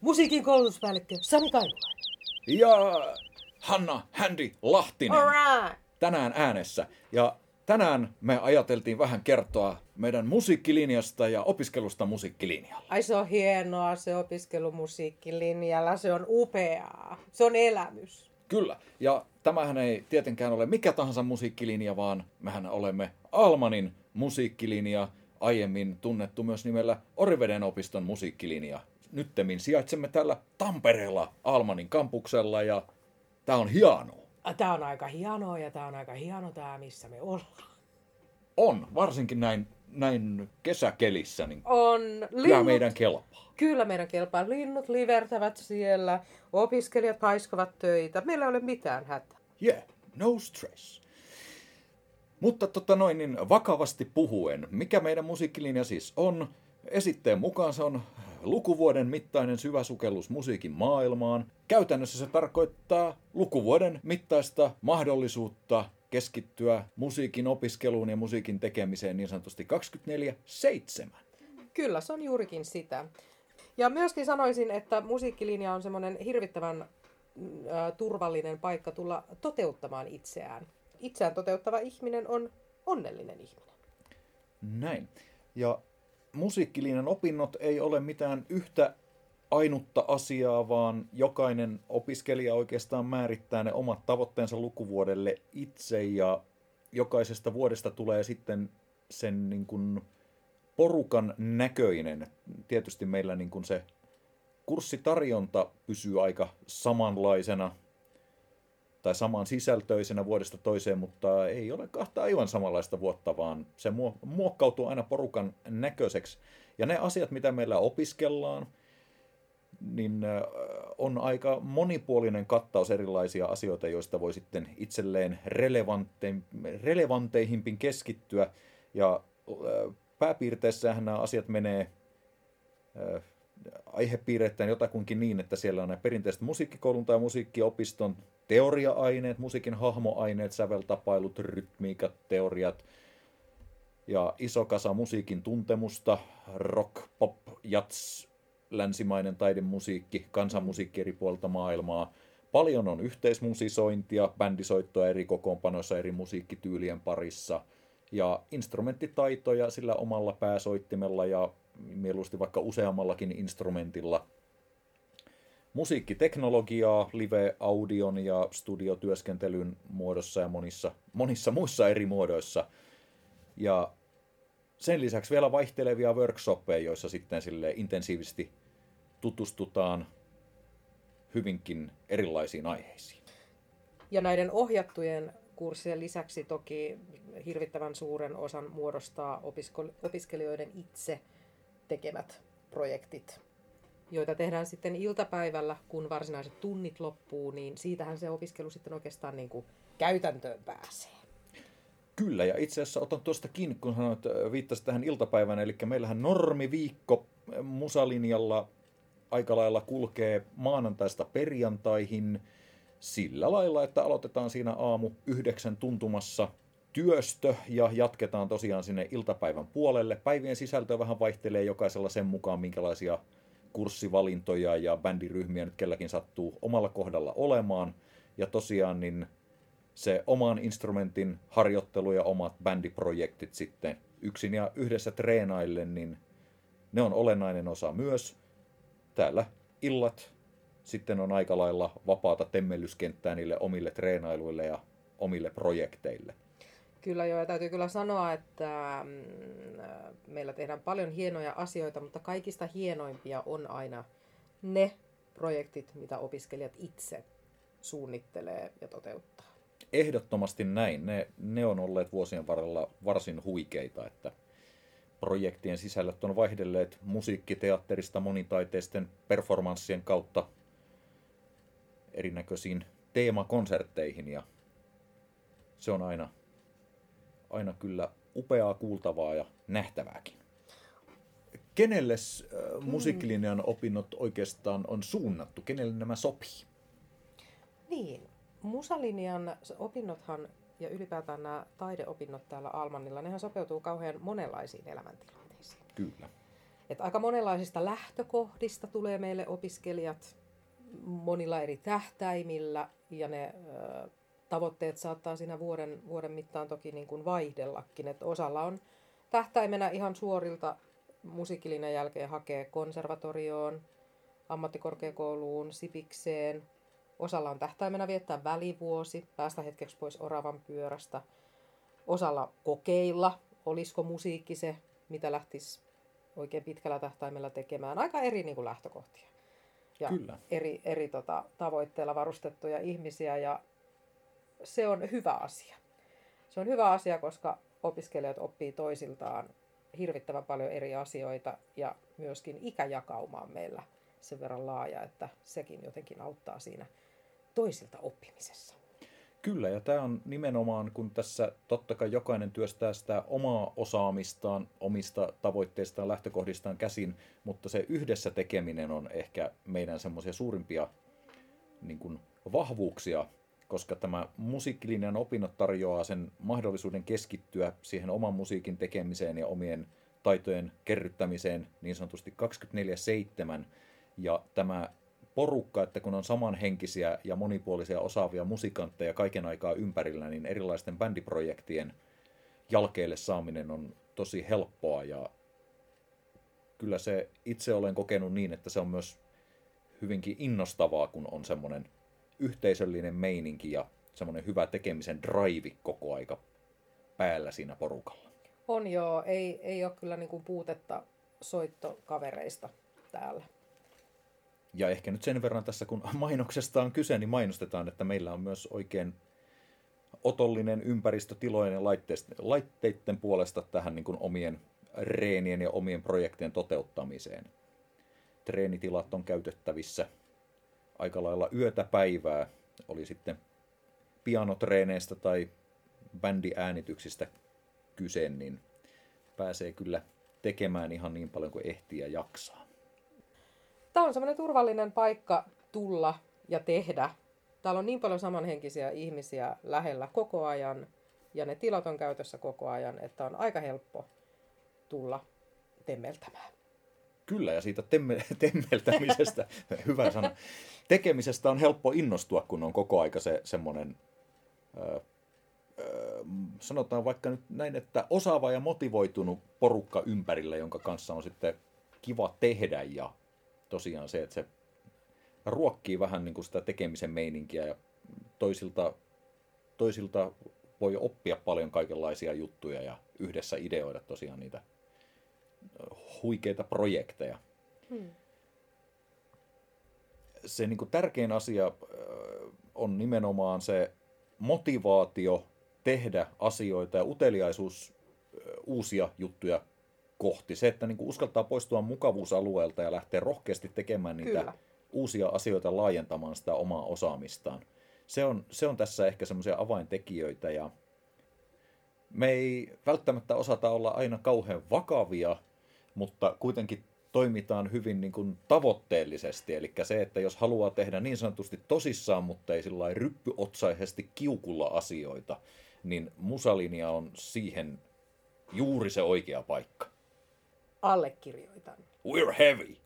musiikin koulutuspäällikkö Sami Kainulainen. Ja Hanna Handy Lahtinen Alright. tänään äänessä. Ja tänään me ajateltiin vähän kertoa meidän musiikkilinjasta ja opiskelusta musiikkilinjalla. Ai se on hienoa, se opiskelu musiikkilinjalla, se on upeaa, se on elämys. Kyllä, ja tämähän ei tietenkään ole mikä tahansa musiikkilinja, vaan mehän olemme Almanin musiikkilinja, aiemmin tunnettu myös nimellä Oriveden opiston musiikkilinja. Nyttemmin sijaitsemme täällä Tampereella Almanin kampuksella ja tää on hienoa. Tämä on aika hienoa ja tämä on aika hieno tämä, missä me ollaan. On, varsinkin näin, näin kesäkelissä, niin On kyllä linnut, meidän kelpaa. kyllä meidän kelpaa. Linnut livertävät siellä, opiskelijat paiskovat töitä. Meillä ei ole mitään hätää. Yeah, no stress. Mutta tota noin, niin vakavasti puhuen, mikä meidän musiikkilinja siis on? Esitteen mukaan se on lukuvuoden mittainen syvä sukellus musiikin maailmaan. Käytännössä se tarkoittaa lukuvuoden mittaista mahdollisuutta keskittyä musiikin opiskeluun ja musiikin tekemiseen niin sanotusti 24-7. Kyllä, se on juurikin sitä. Ja myöskin sanoisin, että musiikkilinja on semmoinen hirvittävän mm, turvallinen paikka tulla toteuttamaan itseään. Itseään toteuttava ihminen on onnellinen ihminen. Näin. Ja musiikkilinjan opinnot ei ole mitään yhtä ainutta asiaa, vaan jokainen opiskelija oikeastaan määrittää ne omat tavoitteensa lukuvuodelle itse ja jokaisesta vuodesta tulee sitten sen niin kuin porukan näköinen. Tietysti meillä niin kuin se kurssitarjonta pysyy aika samanlaisena tai saman sisältöisenä vuodesta toiseen, mutta ei ole kahta aivan samanlaista vuotta, vaan se muo- muokkautuu aina porukan näköiseksi. Ja ne asiat, mitä meillä opiskellaan, niin äh, on aika monipuolinen kattaus erilaisia asioita, joista voi sitten itselleen relevanteihimpin keskittyä. Ja äh, pääpiirteissähän nämä asiat menee äh, aihepiireittäin jotakuinkin niin, että siellä on nämä perinteiset musiikkikoulun tai musiikkiopiston teoria-aineet, musiikin hahmoaineet, säveltapailut, rytmiikat, teoriat ja iso kasa musiikin tuntemusta, rock, pop, jats, länsimainen taidemusiikki, kansanmusiikki eri puolilta maailmaa. Paljon on yhteismusisointia, bändisoittoa eri kokoonpanoissa eri musiikkityylien parissa ja instrumenttitaitoja sillä omalla pääsoittimella ja mieluusti vaikka useammallakin instrumentilla. Musiikkiteknologiaa live-audion ja studiotyöskentelyn muodossa ja monissa, monissa muissa eri muodoissa. Ja sen lisäksi vielä vaihtelevia workshoppeja, joissa sitten sille intensiivisesti tutustutaan hyvinkin erilaisiin aiheisiin. Ja näiden ohjattujen kurssien lisäksi toki hirvittävän suuren osan muodostaa opiskelijoiden itse tekemät projektit, joita tehdään sitten iltapäivällä, kun varsinaiset tunnit loppuu, niin siitähän se opiskelu sitten oikeastaan niin kuin käytäntöön pääsee. Kyllä, ja itse asiassa otan tuosta kiinni, kun sanoit, viittasit tähän iltapäivään, eli meillähän normiviikko musalinjalla aika lailla kulkee maanantaista perjantaihin sillä lailla, että aloitetaan siinä aamu yhdeksän tuntumassa työstö ja jatketaan tosiaan sinne iltapäivän puolelle. Päivien sisältö vähän vaihtelee jokaisella sen mukaan, minkälaisia kurssivalintoja ja bändiryhmiä nyt kelläkin sattuu omalla kohdalla olemaan. Ja tosiaan niin se oman instrumentin harjoittelu ja omat bändiprojektit sitten yksin ja yhdessä treenaillen, niin ne on olennainen osa myös. Täällä illat sitten on aika lailla vapaata temmellyskenttää niille omille treenailuille ja omille projekteille. Kyllä joo, ja täytyy kyllä sanoa, että mm, meillä tehdään paljon hienoja asioita, mutta kaikista hienoimpia on aina ne projektit, mitä opiskelijat itse suunnittelee ja toteuttaa. Ehdottomasti näin. Ne, ne on olleet vuosien varrella varsin huikeita, että projektien sisällöt on vaihdelleet musiikkiteatterista monitaiteisten performanssien kautta erinäköisiin teemakonsertteihin ja se on aina, aina kyllä upeaa kuultavaa ja nähtävääkin. Kenelle äh, musiikkilinjan opinnot oikeastaan on suunnattu? Kenelle nämä sopii? Niin, musalinjan opinnothan ja ylipäätään nämä taideopinnot täällä Almannilla, nehän sopeutuu kauhean monenlaisiin elämäntilanteisiin. Kyllä. että aika monenlaisista lähtökohdista tulee meille opiskelijat monilla eri tähtäimillä ja ne ö, tavoitteet saattaa siinä vuoden, vuoden mittaan toki niin kuin vaihdellakin. Että osalla on tähtäimenä ihan suorilta musiikillinen jälkeen hakee konservatorioon, ammattikorkeakouluun, sipikseen. Osalla on tähtäimenä viettää välivuosi, päästä hetkeksi pois oravan pyörästä. Osalla kokeilla, olisiko musiikki se, mitä lähtisi oikein pitkällä tähtäimellä tekemään. Aika eri niin kuin lähtökohtia. Ja Kyllä. eri, eri tota, tavoitteilla varustettuja ihmisiä ja se on hyvä asia. Se on hyvä asia, koska opiskelijat oppii toisiltaan hirvittävän paljon eri asioita ja myöskin ikäjakauma on meillä sen verran laaja, että sekin jotenkin auttaa siinä toisilta oppimisessa. Kyllä, ja tämä on nimenomaan, kun tässä totta kai jokainen työstää sitä omaa osaamistaan, omista tavoitteistaan, lähtökohdistaan käsin, mutta se yhdessä tekeminen on ehkä meidän semmoisia suurimpia niin kuin, vahvuuksia, koska tämä musiikkilinjan opinnot tarjoaa sen mahdollisuuden keskittyä siihen oman musiikin tekemiseen ja omien taitojen kerryttämiseen niin sanotusti 24-7, ja tämä porukka, että kun on samanhenkisiä ja monipuolisia osaavia musikantteja kaiken aikaa ympärillä, niin erilaisten bändiprojektien jalkeille saaminen on tosi helppoa. Ja kyllä se itse olen kokenut niin, että se on myös hyvinkin innostavaa, kun on semmoinen yhteisöllinen meininki ja semmoinen hyvä tekemisen drive koko aika päällä siinä porukalla. On joo, ei, ei ole kyllä niin kuin puutetta soittokavereista täällä. Ja ehkä nyt sen verran tässä, kun mainoksesta on kyse, niin mainostetaan, että meillä on myös oikein otollinen ympäristö tilojen ja laitteiden puolesta tähän niin kuin omien reenien ja omien projektien toteuttamiseen. Treenitilat on käytettävissä aika lailla yötä päivää, oli sitten pianotreeneistä tai bändiäänityksistä kyse, niin pääsee kyllä tekemään ihan niin paljon kuin ehtii ja jaksaa tämä on semmoinen turvallinen paikka tulla ja tehdä. Täällä on niin paljon samanhenkisiä ihmisiä lähellä koko ajan ja ne tilat on käytössä koko ajan, että on aika helppo tulla temmeltämään. Kyllä, ja siitä temme, temmeltämisestä, hyvä sana, tekemisestä on helppo innostua, kun on koko aika se semmoinen, ö, ö, sanotaan vaikka nyt näin, että osaava ja motivoitunut porukka ympärillä, jonka kanssa on sitten kiva tehdä ja tosiaan se, että se ruokkii vähän niin kuin sitä tekemisen meininkiä ja toisilta, toisilta voi oppia paljon kaikenlaisia juttuja ja yhdessä ideoida tosiaan niitä huikeita projekteja. Hmm. Se niin kuin tärkein asia on nimenomaan se motivaatio tehdä asioita ja uteliaisuus uusia juttuja kohti. Se, että niin kuin uskaltaa poistua mukavuusalueelta ja lähteä rohkeasti tekemään niitä Kyllä. uusia asioita, laajentamaan sitä omaa osaamistaan. Se on, se on tässä ehkä semmoisia avaintekijöitä ja me ei välttämättä osata olla aina kauhean vakavia, mutta kuitenkin toimitaan hyvin niin kuin tavoitteellisesti. Eli se, että jos haluaa tehdä niin sanotusti tosissaan, mutta ei sillä ryppyotsaisesti kiukulla asioita, niin musalinja on siihen juuri se oikea paikka. Allekirjoitan. We're heavy.